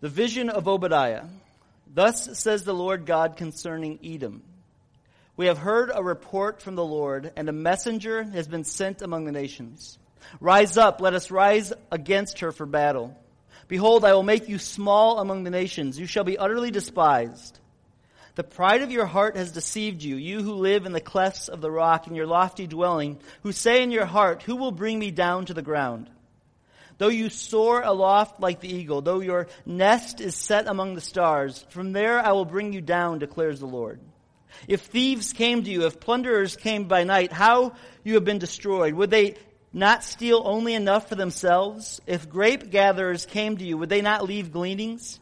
The vision of Obadiah. Thus says the Lord God concerning Edom. We have heard a report from the Lord, and a messenger has been sent among the nations. Rise up, let us rise against her for battle. Behold, I will make you small among the nations. You shall be utterly despised. The pride of your heart has deceived you, you who live in the clefts of the rock in your lofty dwelling, who say in your heart, Who will bring me down to the ground? Though you soar aloft like the eagle, though your nest is set among the stars, from there I will bring you down, declares the Lord. If thieves came to you, if plunderers came by night, how you have been destroyed. Would they not steal only enough for themselves? If grape gatherers came to you, would they not leave gleanings?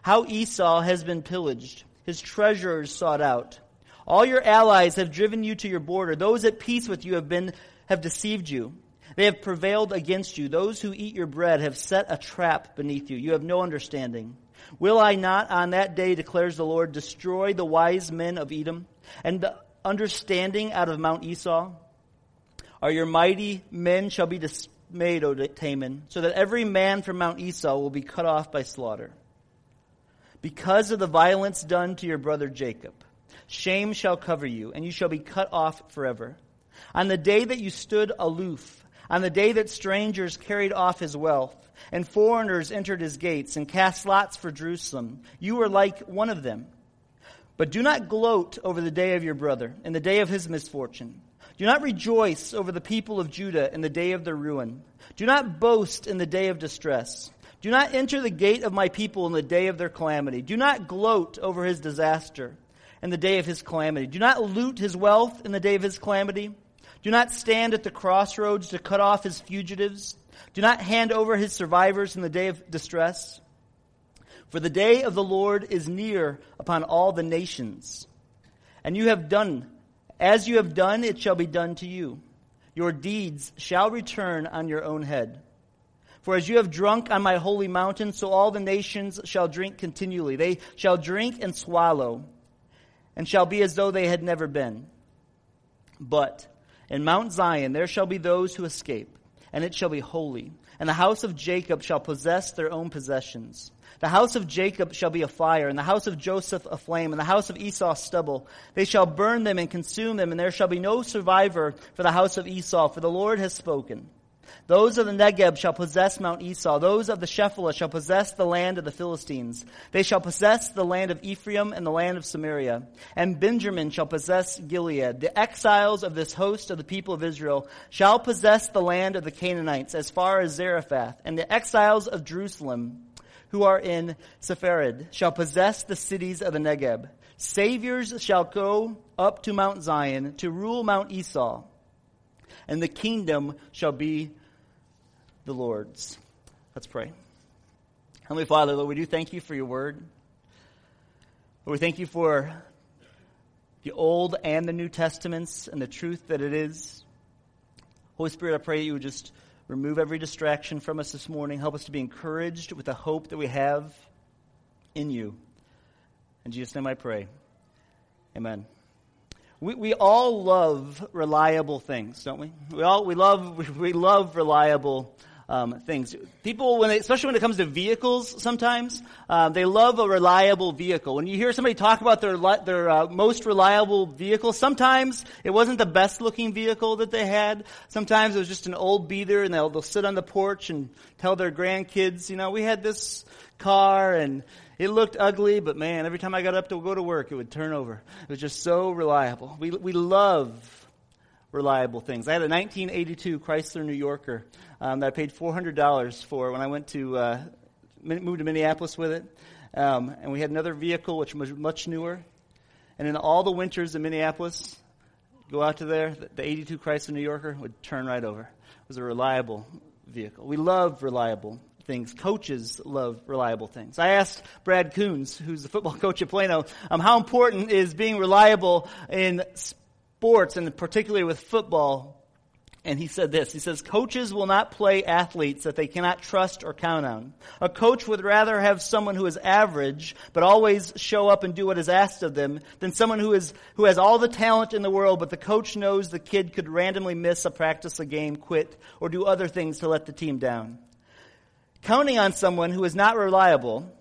How Esau has been pillaged, his treasures sought out. All your allies have driven you to your border. Those at peace with you have been, have deceived you. They have prevailed against you. Those who eat your bread have set a trap beneath you. You have no understanding. Will I not on that day, declares the Lord, destroy the wise men of Edom and the understanding out of Mount Esau? Are your mighty men shall be dismayed, O Teman, so that every man from Mount Esau will be cut off by slaughter. Because of the violence done to your brother Jacob, shame shall cover you, and you shall be cut off forever. On the day that you stood aloof, on the day that strangers carried off his wealth, and foreigners entered his gates and cast lots for Jerusalem, you were like one of them. But do not gloat over the day of your brother, in the day of his misfortune. Do not rejoice over the people of Judah in the day of their ruin. Do not boast in the day of distress. Do not enter the gate of my people in the day of their calamity. Do not gloat over his disaster in the day of his calamity. Do not loot his wealth in the day of his calamity. Do not stand at the crossroads to cut off his fugitives. Do not hand over his survivors in the day of distress. For the day of the Lord is near upon all the nations. And you have done, as you have done, it shall be done to you. Your deeds shall return on your own head. For as you have drunk on my holy mountain, so all the nations shall drink continually. They shall drink and swallow, and shall be as though they had never been. But in Mount Zion there shall be those who escape, and it shall be holy. And the house of Jacob shall possess their own possessions. The house of Jacob shall be a fire, and the house of Joseph a flame, and the house of Esau stubble. They shall burn them and consume them, and there shall be no survivor for the house of Esau, for the Lord has spoken. Those of the Negeb shall possess Mount Esau. Those of the Shephelah shall possess the land of the Philistines. They shall possess the land of Ephraim and the land of Samaria. And Benjamin shall possess Gilead. The exiles of this host of the people of Israel shall possess the land of the Canaanites as far as Zarephath. And the exiles of Jerusalem who are in Sepharad shall possess the cities of the Negeb. Saviors shall go up to Mount Zion to rule Mount Esau. And the kingdom shall be the Lord's. Let's pray. Heavenly Father, Lord, we do thank you for your word. Lord, we thank you for the Old and the New Testaments and the truth that it is. Holy Spirit, I pray that you would just remove every distraction from us this morning. Help us to be encouraged with the hope that we have in you. In Jesus' name I pray. Amen. We, we all love reliable things, don't we? We all we love we love reliable um, things. People, when they, especially when it comes to vehicles, sometimes um, they love a reliable vehicle. When you hear somebody talk about their their uh, most reliable vehicle, sometimes it wasn't the best looking vehicle that they had. Sometimes it was just an old beater, and they'll they'll sit on the porch and tell their grandkids, you know, we had this car and it looked ugly, but man, every time I got up to go to work, it would turn over. It was just so reliable. We, we love reliable things. I had a 1982 Chrysler New Yorker um, that I paid $400 for when I went to uh, moved to Minneapolis with it. Um, and we had another vehicle which was much newer. And in all the winters in Minneapolis, go out to there, the 82 Chrysler New Yorker would turn right over. It was a reliable vehicle. We love reliable things. Coaches love reliable things. I asked Brad Coons, who's the football coach at Plano, um, how important is being reliable in sports and particularly with football. And he said this. He says, coaches will not play athletes that they cannot trust or count on. A coach would rather have someone who is average, but always show up and do what is asked of them, than someone who is, who has all the talent in the world, but the coach knows the kid could randomly miss a practice, a game, quit, or do other things to let the team down. Counting on someone who is not reliable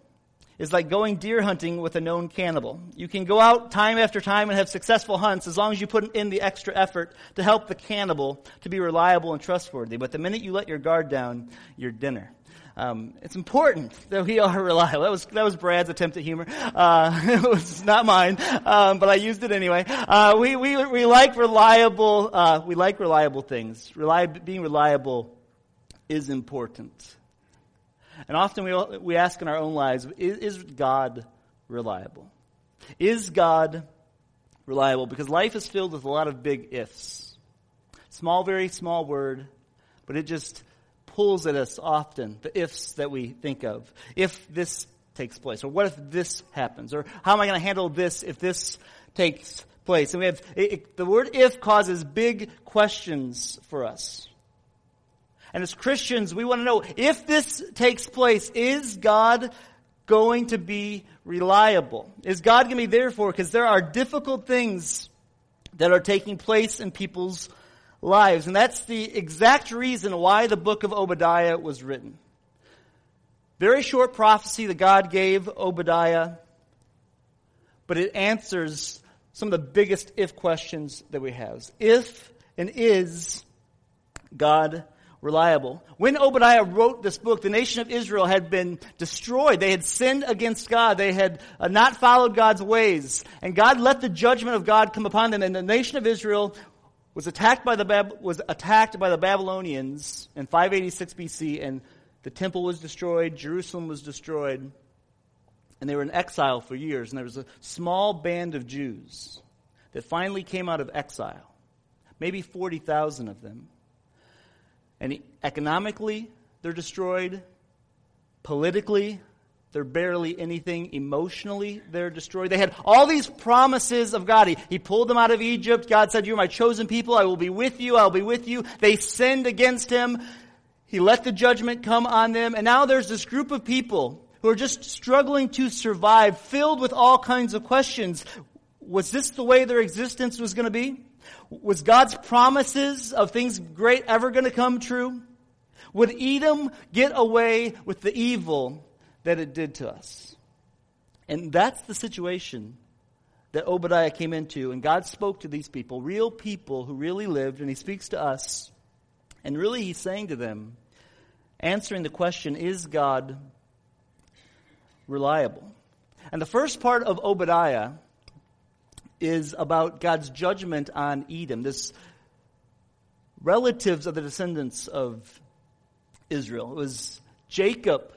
is like going deer hunting with a known cannibal. You can go out time after time and have successful hunts as long as you put in the extra effort to help the cannibal to be reliable and trustworthy. But the minute you let your guard down, you're dinner. Um, it's important that we are reliable. That was that was Brad's attempt at humor. Uh, it was not mine, um, but I used it anyway. Uh, we we we like reliable. Uh, we like reliable things. Reliab- being reliable is important. And often we we ask in our own lives: Is, is God reliable? Is God reliable? Because life is filled with a lot of big ifs. Small, very small word, but it just pulls at us often, the ifs that we think of. If this takes place, or what if this happens, or how am I going to handle this if this takes place? And we have, it, it, the word if causes big questions for us. And as Christians, we want to know if this takes place, is God going to be reliable? Is God going to be there for? Because there are difficult things that are taking place in people's lives. And that's the exact reason why the book of Obadiah was written. Very short prophecy that God gave Obadiah, but it answers some of the biggest if questions that we have. If and is God reliable? When Obadiah wrote this book, the nation of Israel had been destroyed. They had sinned against God. They had uh, not followed God's ways. And God let the judgment of God come upon them. And the nation of Israel was attacked by the Bab- was attacked by the Babylonians in 586 BC, and the temple was destroyed, Jerusalem was destroyed, and they were in exile for years. And there was a small band of Jews that finally came out of exile, maybe 40,000 of them. And economically, they're destroyed. Politically, they're barely anything. Emotionally, they're destroyed. They had all these promises of God. He, he pulled them out of Egypt. God said, You're my chosen people. I will be with you. I'll be with you. They sinned against him. He let the judgment come on them. And now there's this group of people who are just struggling to survive, filled with all kinds of questions. Was this the way their existence was going to be? Was God's promises of things great ever going to come true? Would Edom get away with the evil that it did to us. And that's the situation that Obadiah came into. And God spoke to these people, real people who really lived, and He speaks to us. And really, He's saying to them, answering the question, is God reliable? And the first part of Obadiah is about God's judgment on Edom, this relatives of the descendants of Israel. It was Jacob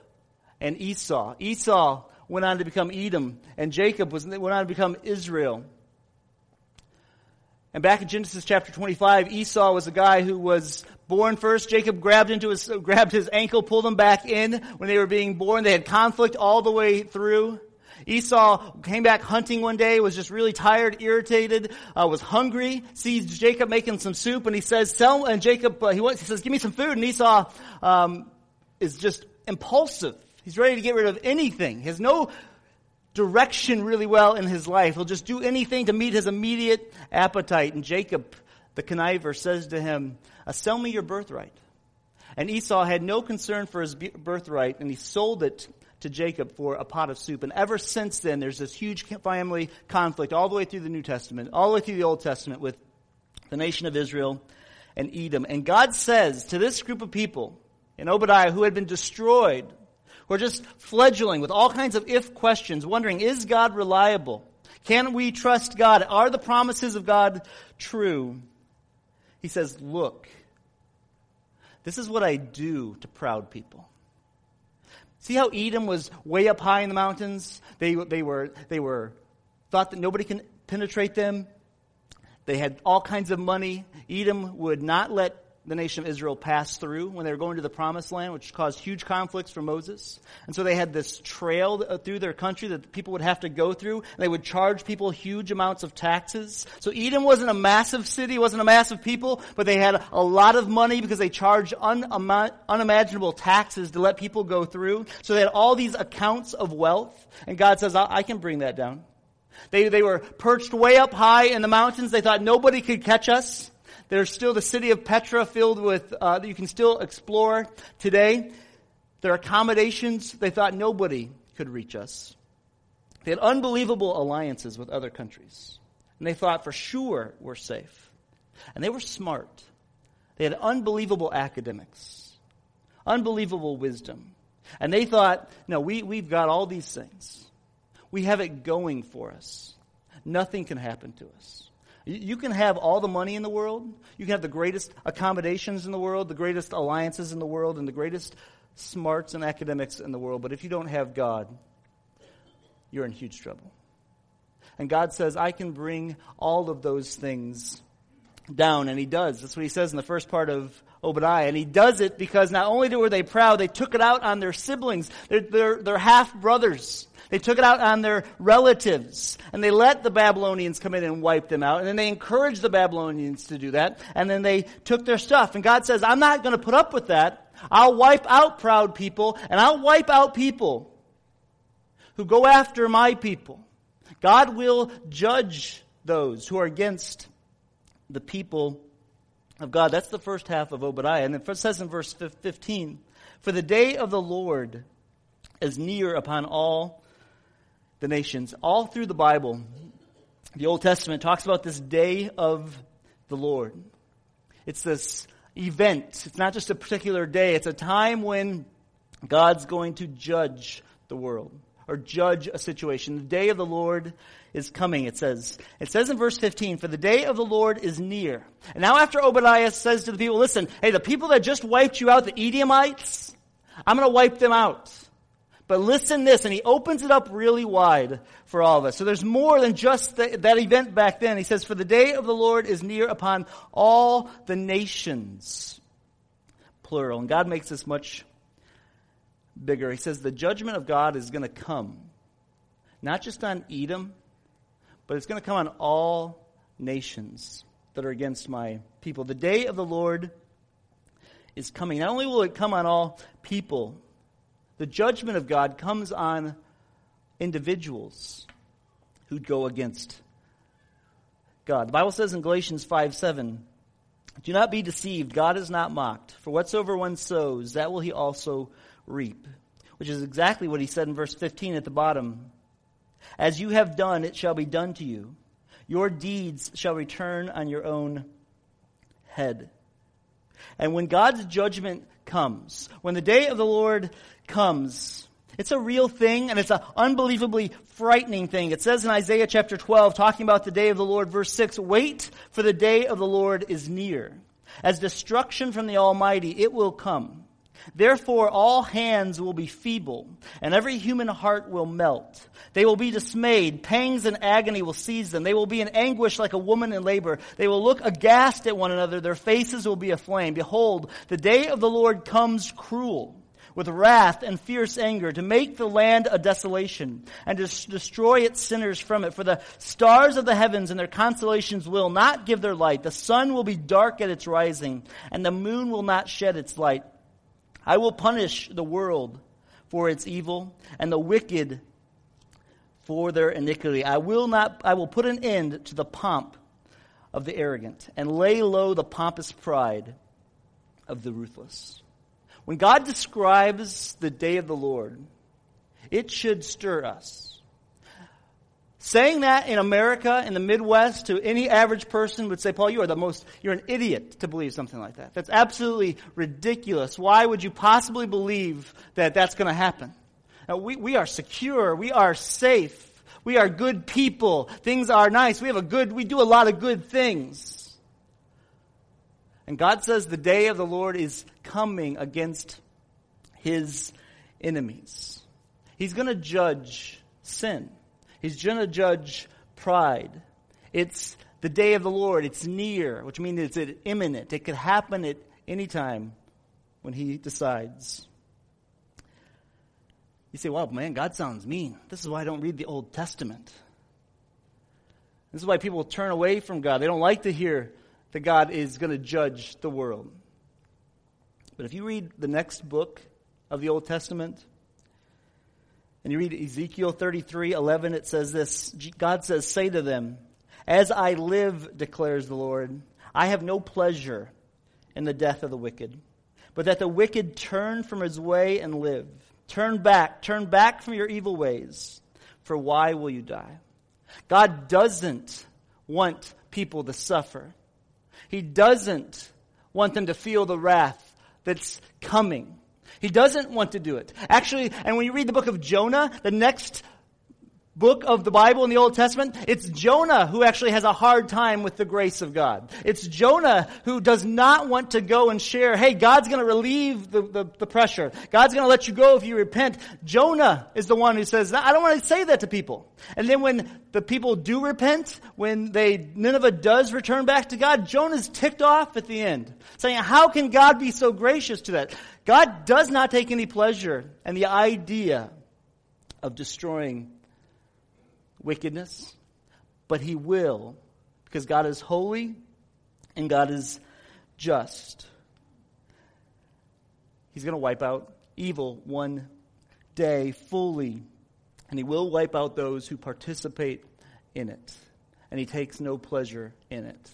and Esau. Esau went on to become Edom, and Jacob was, went on to become Israel. And back in Genesis chapter 25, Esau was a guy who was born first. Jacob grabbed into his, grabbed his ankle, pulled him back in when they were being born. They had conflict all the way through. Esau came back hunting one day, was just really tired, irritated, uh, was hungry, sees Jacob making some soup, and he says, "Sell." And Jacob, uh, he, wants, he says, "Give me some food." And Esau um, is just impulsive. He's ready to get rid of anything. He has no direction really well in his life. He'll just do anything to meet his immediate appetite. And Jacob, the conniver, says to him, uh, Sell me your birthright. And Esau had no concern for his birthright, and he sold it to Jacob for a pot of soup. And ever since then, there's this huge family conflict all the way through the New Testament, all the way through the Old Testament with the nation of Israel and Edom. And God says to this group of people in Obadiah who had been destroyed we're just fledgling with all kinds of if questions, wondering, is God reliable? Can we trust God? Are the promises of God true? He says, look, this is what I do to proud people. See how Edom was way up high in the mountains? They, they were, they were, thought that nobody can penetrate them. They had all kinds of money. Edom would not let the nation of Israel passed through when they were going to the promised land, which caused huge conflicts for Moses. And so they had this trail through their country that people would have to go through. And they would charge people huge amounts of taxes. So Edom wasn't a massive city, wasn't a massive people, but they had a lot of money because they charged unimaginable taxes to let people go through. So they had all these accounts of wealth. And God says, I can bring that down. They, they were perched way up high in the mountains. They thought nobody could catch us. There's still the city of Petra filled with, uh, that you can still explore today. Their accommodations, they thought nobody could reach us. They had unbelievable alliances with other countries. And they thought for sure we're safe. And they were smart. They had unbelievable academics, unbelievable wisdom. And they thought, no, we, we've got all these things. We have it going for us. Nothing can happen to us. You can have all the money in the world. You can have the greatest accommodations in the world, the greatest alliances in the world, and the greatest smarts and academics in the world. But if you don't have God, you're in huge trouble. And God says, I can bring all of those things down. And He does. That's what He says in the first part of Obadiah. And He does it because not only were they proud, they took it out on their siblings, their, their, their half brothers. They took it out on their relatives. And they let the Babylonians come in and wipe them out. And then they encouraged the Babylonians to do that. And then they took their stuff. And God says, I'm not going to put up with that. I'll wipe out proud people, and I'll wipe out people who go after my people. God will judge those who are against the people of God. That's the first half of Obadiah. And it says in verse 15, For the day of the Lord is near upon all the nations. All through the Bible, the Old Testament talks about this day of the Lord. It's this event. It's not just a particular day. It's a time when God's going to judge the world or judge a situation. The day of the Lord is coming, it says. It says in verse 15, for the day of the Lord is near. And now after Obadiah says to the people, listen, hey, the people that just wiped you out, the Edomites, I'm going to wipe them out. But listen this, and he opens it up really wide for all of us. So there's more than just the, that event back then. He says, for the day of the Lord is near upon all the nations. Plural. And God makes this much bigger. He says the judgment of God is going to come, not just on Edom, but it's going to come on all nations that are against my people. The day of the Lord is coming. Not only will it come on all people, the judgment of God comes on individuals who go against God. The Bible says in Galatians 5 7, Do not be deceived. God is not mocked. For whatsoever one sows, that will he also reap. Which is exactly what he said in verse 15 at the bottom. As you have done, it shall be done to you. Your deeds shall return on your own head. And when God's judgment comes, when the day of the Lord comes, it's a real thing and it's an unbelievably frightening thing. It says in Isaiah chapter 12, talking about the day of the Lord, verse 6, wait for the day of the Lord is near. As destruction from the Almighty, it will come. Therefore, all hands will be feeble, and every human heart will melt. They will be dismayed. Pangs and agony will seize them. They will be in anguish like a woman in labor. They will look aghast at one another. Their faces will be aflame. Behold, the day of the Lord comes cruel with wrath and fierce anger to make the land a desolation and to destroy its sinners from it. For the stars of the heavens and their constellations will not give their light. The sun will be dark at its rising and the moon will not shed its light. I will punish the world for its evil and the wicked for their iniquity. I will not, I will put an end to the pomp of the arrogant and lay low the pompous pride of the ruthless. When God describes the day of the Lord, it should stir us. Saying that in America, in the Midwest, to any average person would say, Paul, you are the most, you're an idiot to believe something like that. That's absolutely ridiculous. Why would you possibly believe that that's going to happen? Now, we, we are secure. We are safe. We are good people. Things are nice. We have a good, we do a lot of good things. And God says the day of the Lord is coming against his enemies. He's going to judge sin. He's going to judge pride. It's the day of the Lord. It's near, which means it's imminent. It could happen at any time when He decides. You say, well, man, God sounds mean. This is why I don't read the Old Testament. This is why people turn away from God. They don't like to hear that God is going to judge the world. But if you read the next book of the Old Testament, and you read Ezekiel 33 11, it says this God says, Say to them, As I live, declares the Lord, I have no pleasure in the death of the wicked, but that the wicked turn from his way and live. Turn back, turn back from your evil ways. for why will you die? God doesn't want people to suffer. He doesn't want them to feel the wrath that's coming. He doesn't want to do it. Actually, and when you read the book of Jonah, the next book of the Bible in the Old Testament, it's Jonah who actually has a hard time with the grace of God. It's Jonah who does not want to go and share, hey, God's going to relieve the, the, the, pressure. God's going to let you go if you repent. Jonah is the one who says, I don't want to say that to people. And then when the people do repent, when they, Nineveh does return back to God, Jonah's ticked off at the end, saying, how can God be so gracious to that? God does not take any pleasure in the idea of destroying wickedness, but he will because God is holy and God is just. He's going to wipe out evil one day fully, and he will wipe out those who participate in it, and he takes no pleasure in it,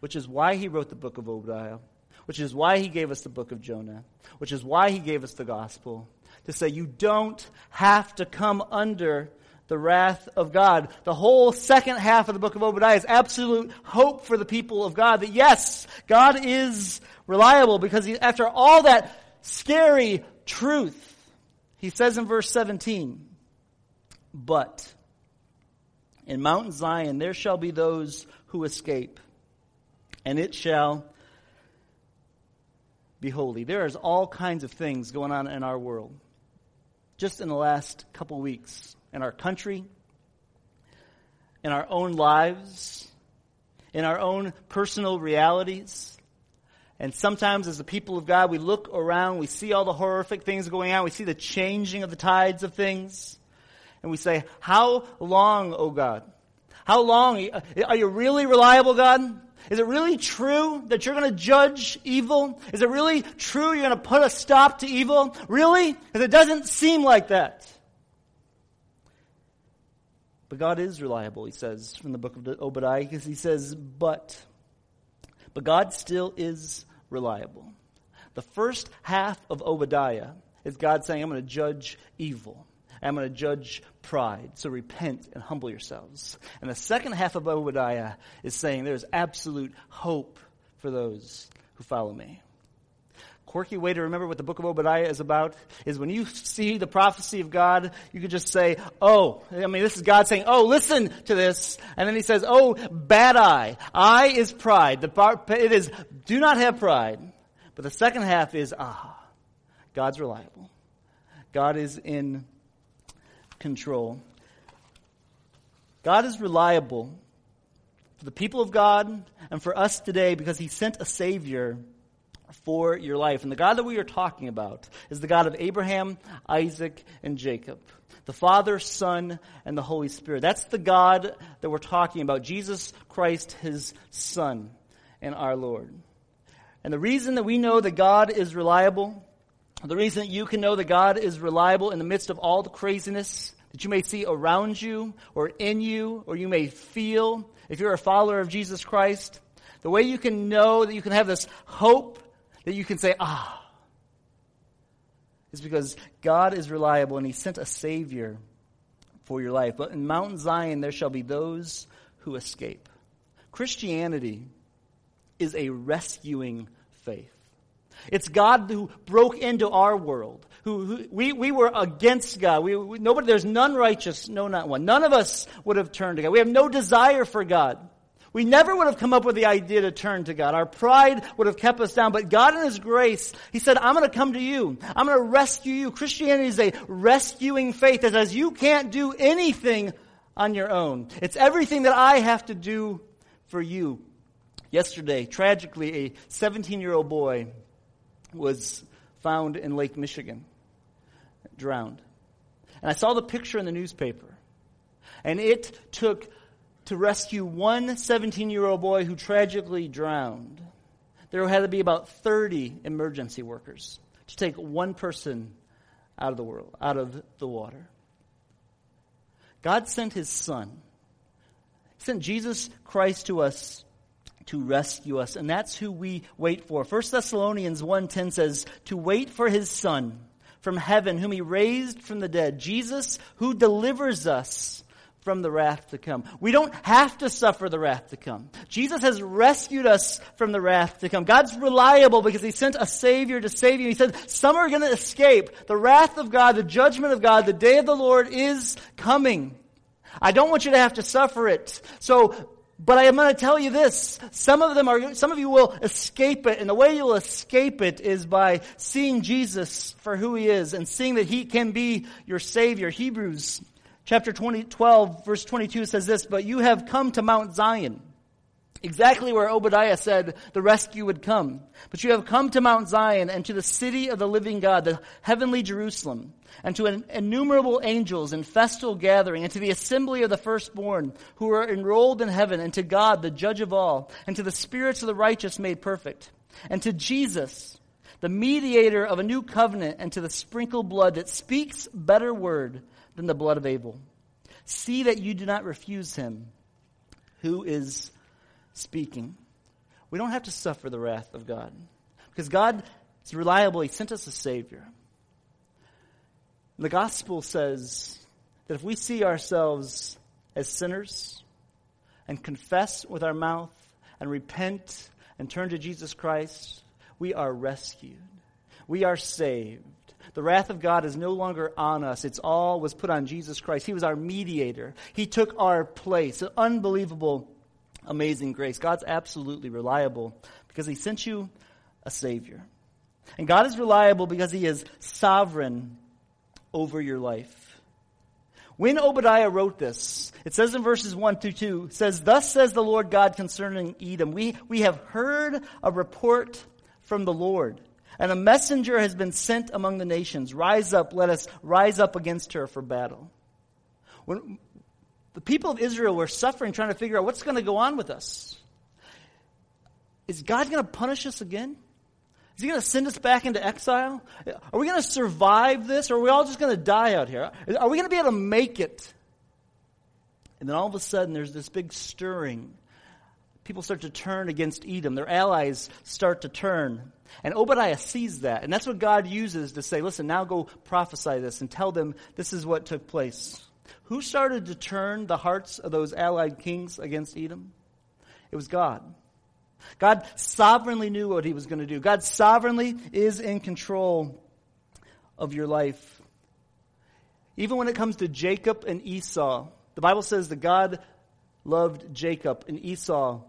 which is why he wrote the book of Obadiah, which is why he gave us the book of Jonah, which is why he gave us the gospel, to say you don't have to come under the wrath of God. The whole second half of the book of Obadiah is absolute hope for the people of God that yes, God is reliable because he, after all that scary truth, he says in verse 17, but in Mount Zion there shall be those who escape, and it shall be holy. There is all kinds of things going on in our world. Just in the last couple weeks, in our country, in our own lives, in our own personal realities. And sometimes, as the people of God, we look around, we see all the horrific things going on, we see the changing of the tides of things, and we say, How long, O God? How long? Are you really reliable, God? Is it really true that you're going to judge evil? Is it really true you're going to put a stop to evil? Really? Because it doesn't seem like that. But God is reliable, he says from the book of Obadiah, because he says, but. But God still is reliable. The first half of Obadiah is God saying, I'm going to judge evil. I'm going to judge pride. So repent and humble yourselves. And the second half of Obadiah is saying there is absolute hope for those who follow me quirky way to remember what the book of Obadiah is about is when you see the prophecy of God, you could just say, oh, I mean, this is God saying, oh, listen to this. And then he says, oh, bad eye. Eye is pride. The, it is, do not have pride. But the second half is, ah, God's reliable. God is in control. God is reliable for the people of God and for us today because he sent a Savior for your life. And the God that we are talking about is the God of Abraham, Isaac, and Jacob. The Father, Son, and the Holy Spirit. That's the God that we're talking about. Jesus Christ, His Son, and our Lord. And the reason that we know that God is reliable, the reason that you can know that God is reliable in the midst of all the craziness that you may see around you or in you or you may feel if you're a follower of Jesus Christ, the way you can know that you can have this hope that you can say, ah, is because God is reliable and He sent a Savior for your life. But in Mount Zion there shall be those who escape. Christianity is a rescuing faith. It's God who broke into our world. Who, who we, we were against God. We, we, nobody, there's none righteous, no, not one. None of us would have turned to God. We have no desire for God. We never would have come up with the idea to turn to God. Our pride would have kept us down. But God in His grace, He said, I'm going to come to you. I'm going to rescue you. Christianity is a rescuing faith that says you can't do anything on your own. It's everything that I have to do for you. Yesterday, tragically, a 17 year old boy was found in Lake Michigan, drowned. And I saw the picture in the newspaper. And it took to rescue one 17 year old boy who tragically drowned, there had to be about 30 emergency workers to take one person out of the world, out of the water. God sent his son. He sent Jesus Christ to us to rescue us, and that's who we wait for. 1 Thessalonians 1:10 says, "To wait for his son, from heaven, whom he raised from the dead. Jesus, who delivers us from the wrath to come. We don't have to suffer the wrath to come. Jesus has rescued us from the wrath to come. God's reliable because he sent a savior to save you. He said, some are going to escape. The wrath of God, the judgment of God, the day of the Lord is coming. I don't want you to have to suffer it. So, but I am going to tell you this. Some of them are, some of you will escape it. And the way you'll escape it is by seeing Jesus for who he is and seeing that he can be your savior. Hebrews chapter 20, 12, verse 22 says this, But you have come to Mount Zion, exactly where Obadiah said the rescue would come. But you have come to Mount Zion and to the city of the living God, the heavenly Jerusalem, and to innumerable angels in festal gathering, and to the assembly of the firstborn who are enrolled in heaven, and to God, the judge of all, and to the spirits of the righteous made perfect, and to Jesus, the mediator of a new covenant, and to the sprinkled blood that speaks better word than the blood of Abel. See that you do not refuse him who is speaking. We don't have to suffer the wrath of God because God is reliable. He sent us a Savior. The gospel says that if we see ourselves as sinners and confess with our mouth and repent and turn to Jesus Christ, we are rescued. We are saved. The wrath of God is no longer on us. It's all was put on Jesus Christ. He was our mediator. He took our place. An unbelievable, amazing grace. God's absolutely reliable because he sent you a savior. And God is reliable because he is sovereign over your life. When Obadiah wrote this, it says in verses 1 through 2, says, Thus says the Lord God concerning Edom, we, we have heard a report from the Lord. And a messenger has been sent among the nations. Rise up, let us rise up against her for battle. When the people of Israel were suffering, trying to figure out what's going to go on with us. Is God going to punish us again? Is he going to send us back into exile? Are we going to survive this, or are we all just going to die out here? Are we going to be able to make it? And then all of a sudden, there's this big stirring. People start to turn against Edom. Their allies start to turn. And Obadiah sees that. And that's what God uses to say, listen, now go prophesy this and tell them this is what took place. Who started to turn the hearts of those allied kings against Edom? It was God. God sovereignly knew what he was going to do. God sovereignly is in control of your life. Even when it comes to Jacob and Esau, the Bible says that God loved Jacob and Esau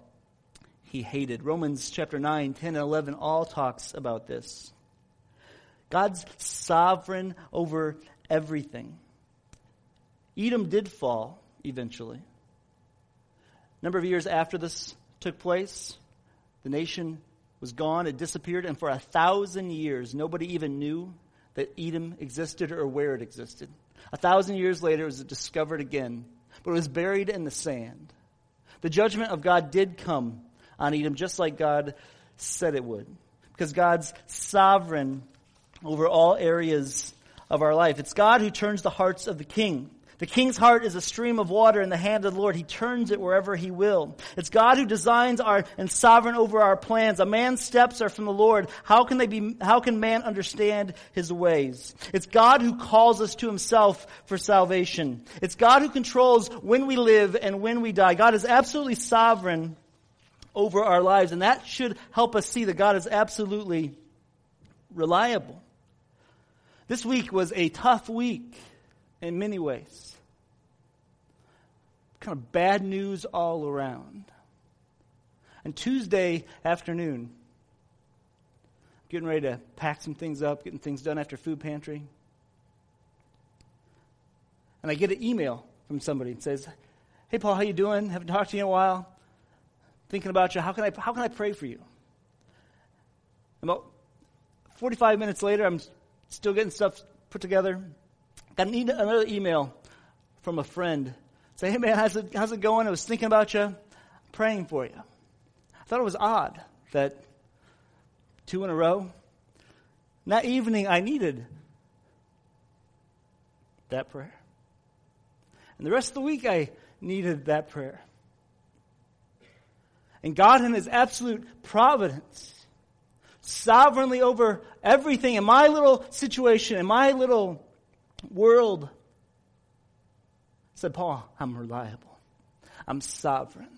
he hated. Romans chapter 9, 10, and 11 all talks about this. God's sovereign over everything. Edom did fall eventually. A number of years after this took place, the nation was gone, it disappeared, and for a thousand years, nobody even knew that Edom existed or where it existed. A thousand years later, it was discovered again, but it was buried in the sand. The judgment of God did come on Edom, just like God said it would. Because God's sovereign over all areas of our life. It's God who turns the hearts of the king. The king's heart is a stream of water in the hand of the Lord. He turns it wherever he will. It's God who designs our and sovereign over our plans. A man's steps are from the Lord. How can they be, how can man understand his ways? It's God who calls us to himself for salvation. It's God who controls when we live and when we die. God is absolutely sovereign over our lives. And that should help us see that God is absolutely reliable. This week was a tough week in many ways. Kind of bad news all around. And Tuesday afternoon, getting ready to pack some things up, getting things done after food pantry. And I get an email from somebody that says, Hey Paul, how you doing? Haven't talked to you in a while thinking about you. How can I, how can I pray for you? About 45 minutes later, I'm still getting stuff put together. Got another email from a friend. Say, hey man, how's it, how's it going? I was thinking about you, praying for you. I thought it was odd that two in a row. That evening, I needed that prayer. And the rest of the week, I needed that prayer. And God, in His absolute providence, sovereignly over everything in my little situation, in my little world. Said Paul, I'm reliable. I'm sovereign.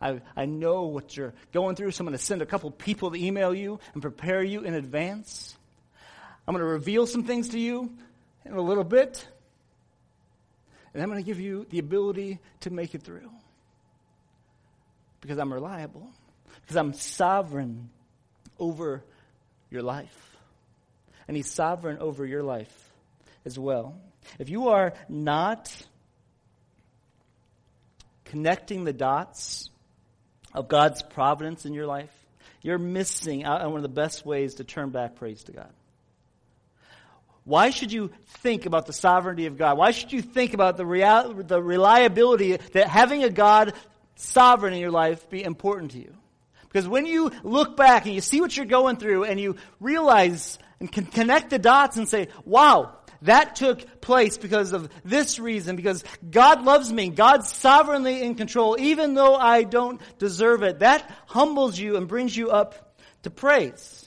I, I know what you're going through, so I'm going to send a couple people to email you and prepare you in advance. I'm going to reveal some things to you in a little bit. And I'm going to give you the ability to make it through. Because I'm reliable. Because I'm sovereign over your life. And He's sovereign over your life as well. If you are not connecting the dots of God's providence in your life, you're missing out on one of the best ways to turn back praise to God. Why should you think about the sovereignty of God? Why should you think about the, real, the reliability that having a God sovereign in your life be important to you? Because when you look back and you see what you're going through and you realize and can connect the dots and say, wow, that took place because of this reason, because God loves me. God's sovereignly in control, even though I don't deserve it. That humbles you and brings you up to praise.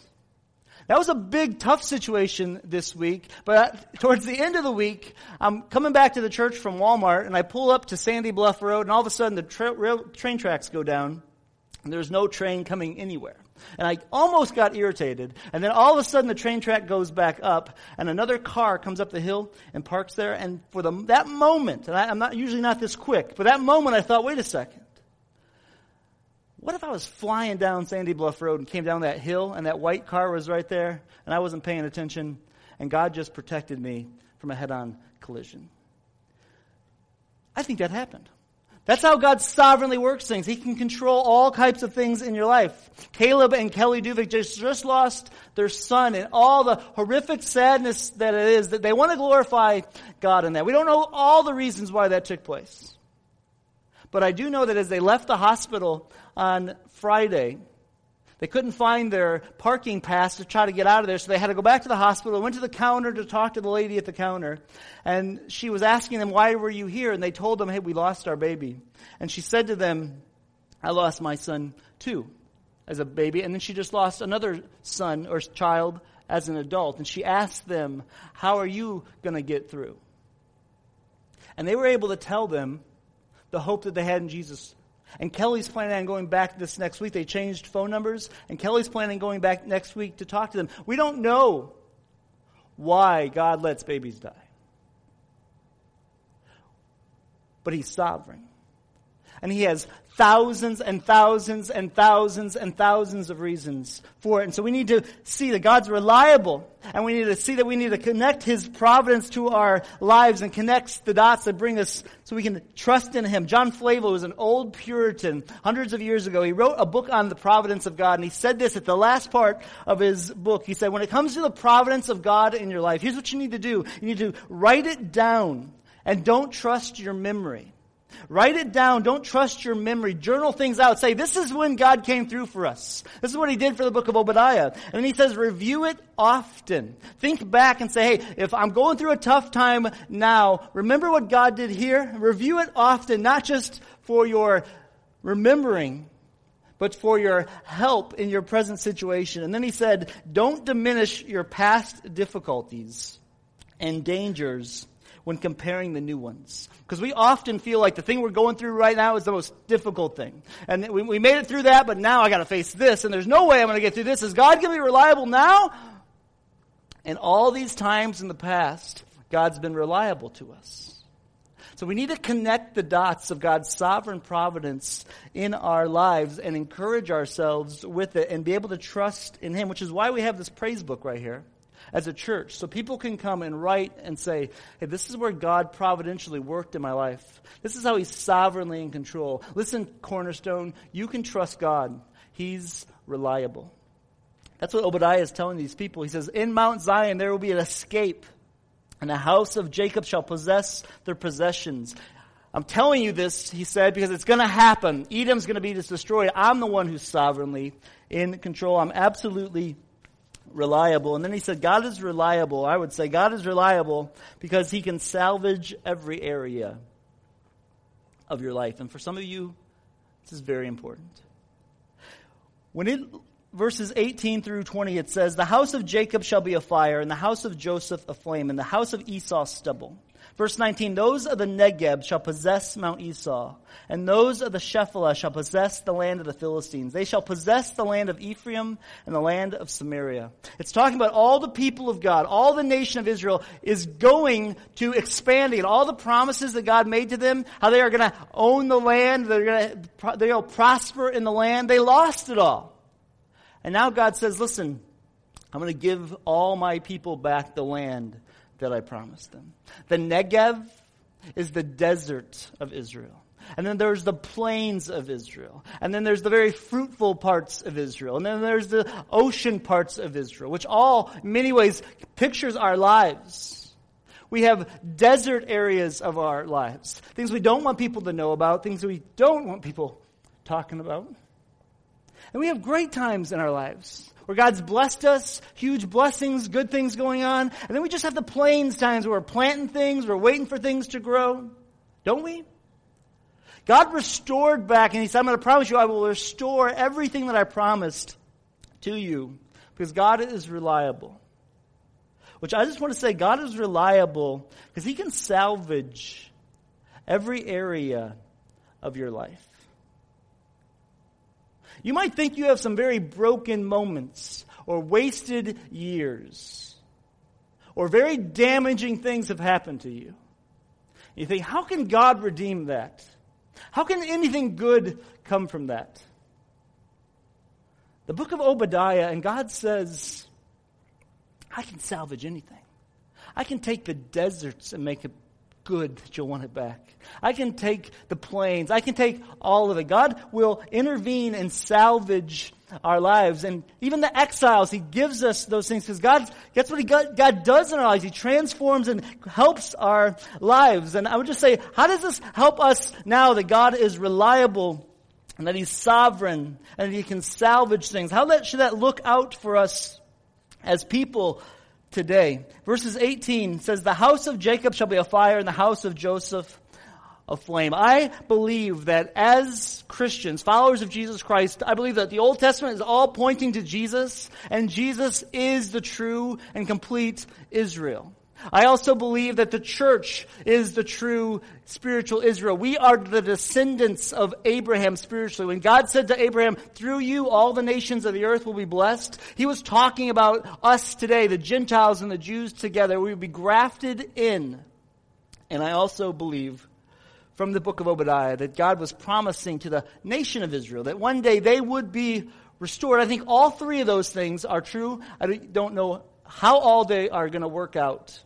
That was a big, tough situation this week, but towards the end of the week, I'm coming back to the church from Walmart, and I pull up to Sandy Bluff Road, and all of a sudden the tra- train tracks go down, and there's no train coming anywhere. And I almost got irritated. And then all of a sudden the train track goes back up and another car comes up the hill and parks there. And for the, that moment, and I, I'm not usually not this quick, but that moment I thought, wait a second. What if I was flying down Sandy Bluff Road and came down that hill and that white car was right there and I wasn't paying attention and God just protected me from a head on collision? I think that happened. That's how God sovereignly works things. He can control all types of things in your life. Caleb and Kelly Duvik just, just lost their son and all the horrific sadness that it is that they want to glorify God in that. We don't know all the reasons why that took place. But I do know that as they left the hospital on Friday, they couldn't find their parking pass to try to get out of there, so they had to go back to the hospital, went to the counter to talk to the lady at the counter. And she was asking them, why were you here? And they told them, hey, we lost our baby. And she said to them, I lost my son too, as a baby. And then she just lost another son or child as an adult. And she asked them, how are you going to get through? And they were able to tell them the hope that they had in Jesus and Kelly's planning on going back this next week. They changed phone numbers, and Kelly's planning on going back next week to talk to them. We don't know why God lets babies die. But He's sovereign. And He has thousands and thousands and thousands and thousands of reasons for it. And so we need to see that God's reliable. And we need to see that we need to connect His providence to our lives and connect the dots that bring us so we can trust in Him. John Flavel was an old Puritan hundreds of years ago. He wrote a book on the providence of God and he said this at the last part of his book. He said, when it comes to the providence of God in your life, here's what you need to do. You need to write it down and don't trust your memory. Write it down. Don't trust your memory. Journal things out. Say, this is when God came through for us. This is what he did for the book of Obadiah. And then he says, review it often. Think back and say, hey, if I'm going through a tough time now, remember what God did here? Review it often, not just for your remembering, but for your help in your present situation. And then he said, don't diminish your past difficulties and dangers when comparing the new ones. Because we often feel like the thing we're going through right now is the most difficult thing. And we, we made it through that, but now I gotta face this, and there's no way I'm gonna get through this. Is God gonna be reliable now? And all these times in the past, God's been reliable to us. So we need to connect the dots of God's sovereign providence in our lives and encourage ourselves with it and be able to trust in Him, which is why we have this praise book right here as a church so people can come and write and say, hey, this is where God providentially worked in my life. This is how He's sovereignly in control. Listen, Cornerstone, you can trust God. He's reliable. That's what Obadiah is telling these people. He says, In Mount Zion there will be an escape, and the house of Jacob shall possess their possessions. I'm telling you this, he said, because it's going to happen. Edom's going to be destroyed. I'm the one who's sovereignly in control. I'm absolutely reliable. And then he said, God is reliable. I would say God is reliable because he can salvage every area of your life. And for some of you, this is very important. When it verses 18 through 20, it says, The house of Jacob shall be a fire, and the house of Joseph a flame, and the house of Esau stubble. Verse 19, those of the Negeb shall possess Mount Esau, and those of the Shephelah shall possess the land of the Philistines. They shall possess the land of Ephraim and the land of Samaria. It's talking about all the people of God, all the nation of Israel is going to expanding, and all the promises that God made to them, how they are going to own the land, they're going to, to prosper in the land. They lost it all. And now God says, listen, I'm going to give all my people back the land that I promised them. The Negev is the desert of Israel. And then there's the plains of Israel. And then there's the very fruitful parts of Israel. And then there's the ocean parts of Israel, which all, in many ways, pictures our lives. We have desert areas of our lives. Things we don't want people to know about, things we don't want people talking about. And we have great times in our lives where God's blessed us, huge blessings, good things going on. And then we just have the plains times where we're planting things, we're waiting for things to grow. Don't we? God restored back, and He said, I'm going to promise you, I will restore everything that I promised to you because God is reliable. Which I just want to say, God is reliable because He can salvage every area of your life. You might think you have some very broken moments or wasted years or very damaging things have happened to you. You think, how can God redeem that? How can anything good come from that? The book of Obadiah, and God says, I can salvage anything. I can take the deserts and make it good that you'll want it back. I can take the plains. I can take all of it. God will intervene and salvage our lives. And even the exiles, He gives us those things because God, that's what he, God, God does in our lives. He transforms and helps our lives. And I would just say, how does this help us now that God is reliable and that He's sovereign and He can salvage things? How that, should that look out for us as people today. Verses 18 says, The house of Jacob shall be a fire, and the house of Joseph a flame. I believe that as Christians, followers of Jesus Christ, I believe that the Old Testament is all pointing to Jesus, and Jesus is the true and complete Israel. I also believe that the church is the true spiritual Israel. We are the descendants of Abraham spiritually. When God said to Abraham, through you all the nations of the earth will be blessed, he was talking about us today, the Gentiles and the Jews together. We would be grafted in. And I also believe from the book of Obadiah that God was promising to the nation of Israel that one day they would be restored. I think all three of those things are true. I don't know how all they are going to work out.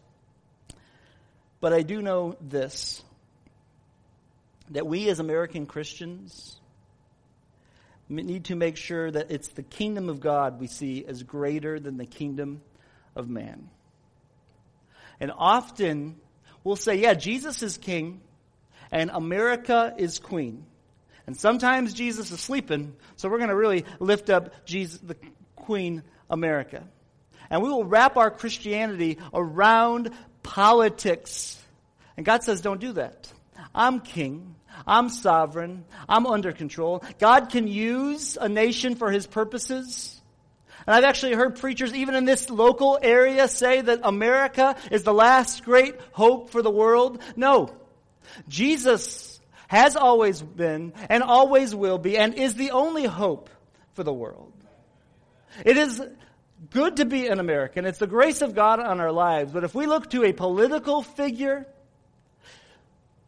But I do know this that we as American Christians need to make sure that it's the kingdom of God we see as greater than the kingdom of man. And often we'll say, yeah, Jesus is king and America is queen. And sometimes Jesus is sleeping, so we're going to really lift up Jesus, the Queen America. And we will wrap our Christianity around politics. And God says, don't do that. I'm king. I'm sovereign. I'm under control. God can use a nation for his purposes. And I've actually heard preachers, even in this local area, say that America is the last great hope for the world. No. Jesus has always been and always will be and is the only hope for the world. It is good to be an American. It's the grace of God on our lives. But if we look to a political figure,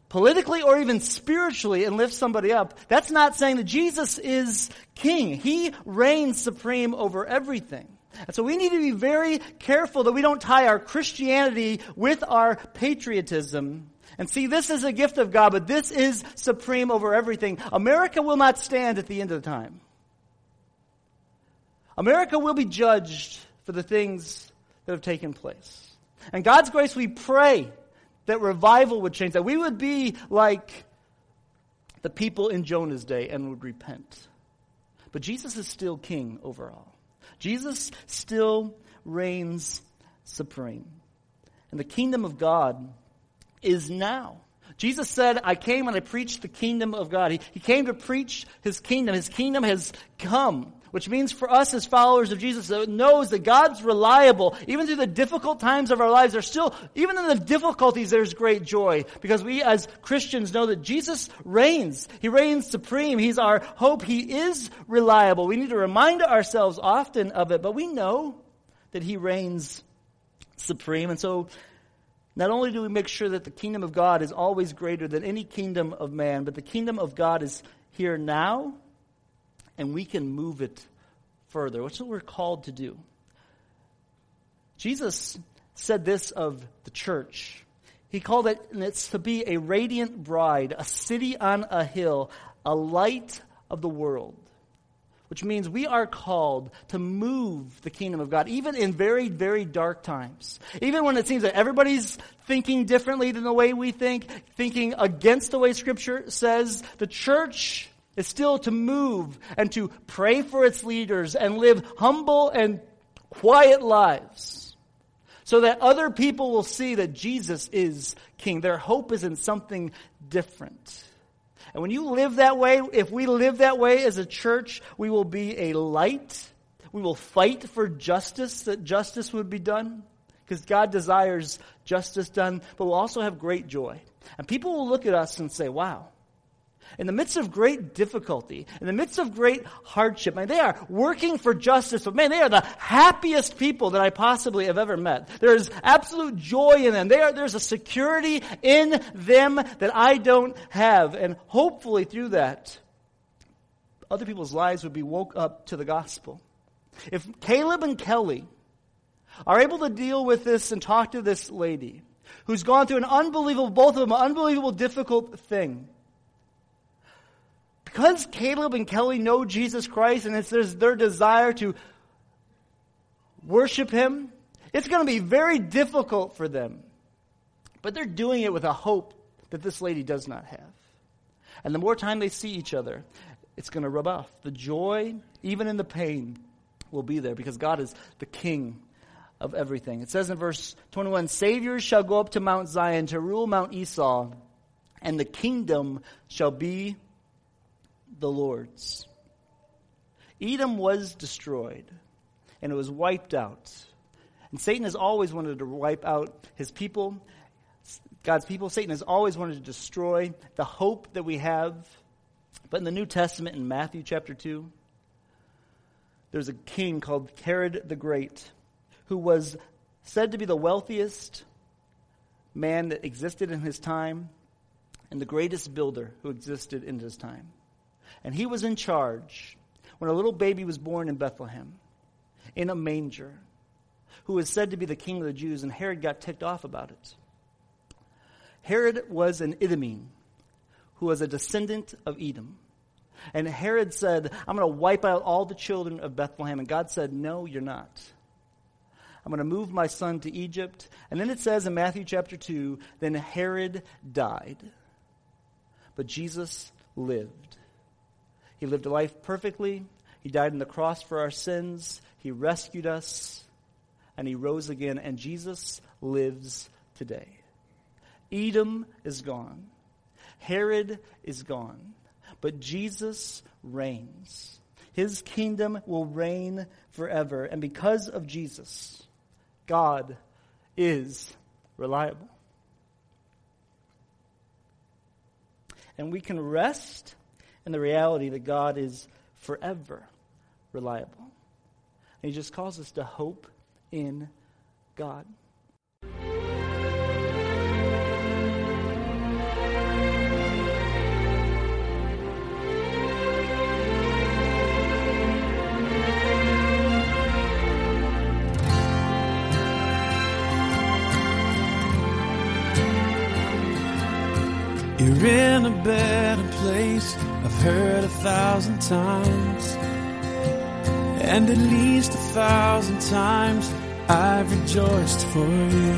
politically or even spiritually, and lift somebody up, that's not saying that Jesus is king. He reigns supreme over everything. And so we need to be very careful that we don't tie our Christianity with our patriotism. And see, this is a gift of God, but this is supreme over everything. America will not stand at the end of the time. America will be judged for the things that have taken place. And God's grace, we pray that revival would change, that we would be like the people in Jonah's day and would repent. But Jesus is still king over all. Jesus still reigns supreme. And the kingdom of God is now. Jesus said, I came and I preached the kingdom of God. He, he came to preach his kingdom. His kingdom has come, which means for us as followers of Jesus that knows that God's reliable. Even through the difficult times of our lives, there's still, even in the difficulties, there's great joy because we as Christians know that Jesus reigns. He reigns supreme. He's our hope. He is reliable. We need to remind ourselves often of it, but we know that he reigns supreme. And so not only do we make sure that the kingdom of God is always greater than any kingdom of man, but the kingdom of God is here now, and we can move it further. What's what we're called to do? Jesus said this of the church. He called it, and it's to be a radiant bride, a city on a hill, a light of the world which means we are called to move the kingdom of God, even in very, very dark times. Even when it seems that everybody's thinking differently than the way we think, thinking against the way Scripture says, the church is still to move and to pray for its leaders and live humble and quiet lives so that other people will see that Jesus is king. Their hope is in something different. And when you live that way, if we live that way as a church, we will be a light. We will fight for justice, that justice would be done. Because God desires justice done, but we'll also have great joy. And people will look at us and say, wow, in the midst of great difficulty, in the midst of great hardship, man, they are working for justice, but man, they are the happiest people that I possibly have ever met. There's absolute joy in them. They are, there's a security in them that I don't have. And hopefully through that, other people's lives would be woke up to the gospel. If Caleb and Kelly are able to deal with this and talk to this lady who's gone through an unbelievable, both of them, unbelievable difficult thing, because Caleb and Kelly know Jesus Christ and it's their desire to worship Him, it's going to be very difficult for them. But they're doing it with a hope that this lady does not have. And the more time they see each other, it's going to rub off. The joy, even in the pain, will be there because God is the King of everything. It says in verse 21 Saviors shall go up to Mount Zion to rule Mount Esau, and the kingdom shall be the Lord's. Edom was destroyed, and it was wiped out. And Satan has always wanted to wipe out his people, God's people. Satan has always wanted to destroy the hope that we have. But in the New Testament, in Matthew chapter 2, there's a king called Herod the Great who was said to be the wealthiest man that existed in his time and the greatest builder who existed in his time. And he was in charge when a little baby was born in Bethlehem in a manger, who was said to be the king of the Jews, and Herod got ticked off about it. Herod was an Idumean who was a descendant of Edom. And Herod said, I'm going to wipe out all the children of Bethlehem. And God said, No, you're not. I'm going to move my son to Egypt. And then it says in Matthew chapter 2 then Herod died, but Jesus lived. He lived a life perfectly. He died on the cross for our sins. He rescued us. And he rose again. And Jesus lives today. Edom is gone. Herod is gone. But Jesus reigns. His kingdom will reign forever. And because of Jesus, God is reliable. And we can rest in the reality that God is forever reliable. And He just calls us to hope in God. You're in a better place, heard a thousand times. And at least a thousand times I've rejoiced for you.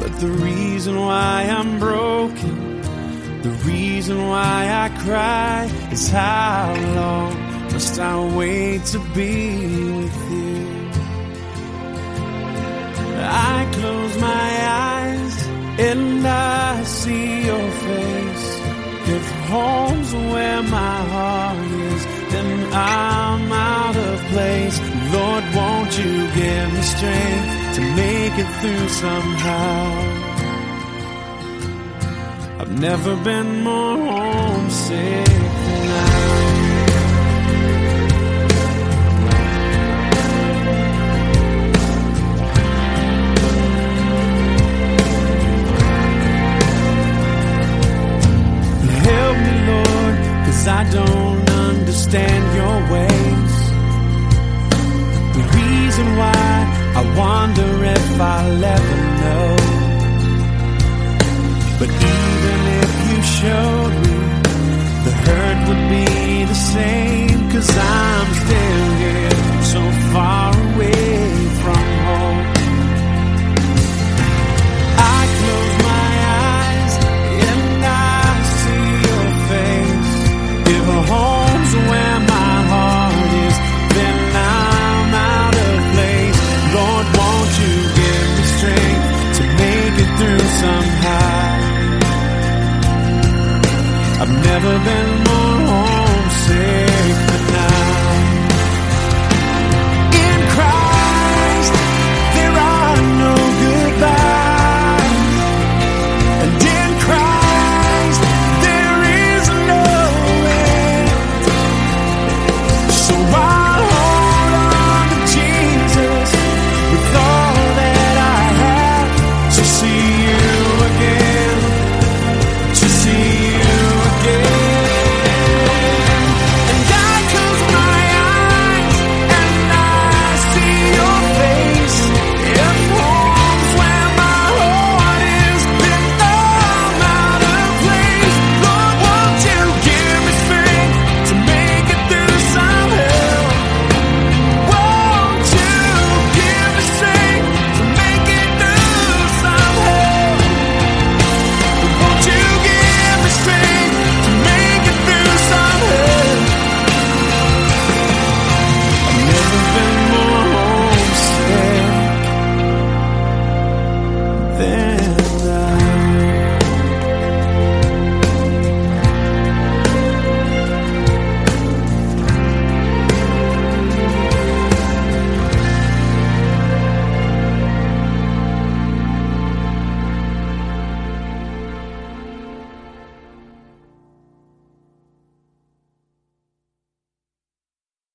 But the reason why I'm broken, the reason why I cry is how long must I wait to be with you? I close my eyes and I see your face, if home's where my heart is, then I'm out of place. Lord, won't you give me strength to make it through somehow? I've never been more homesick than now. Cause I don't understand your ways. The reason why I wonder if I'll ever know. But even if you showed me, the hurt would be the same, cause I'm still here, so far away from home. Home's where my heart is, then I'm out of place. Lord, won't you give me strength to make it through somehow? I've never been more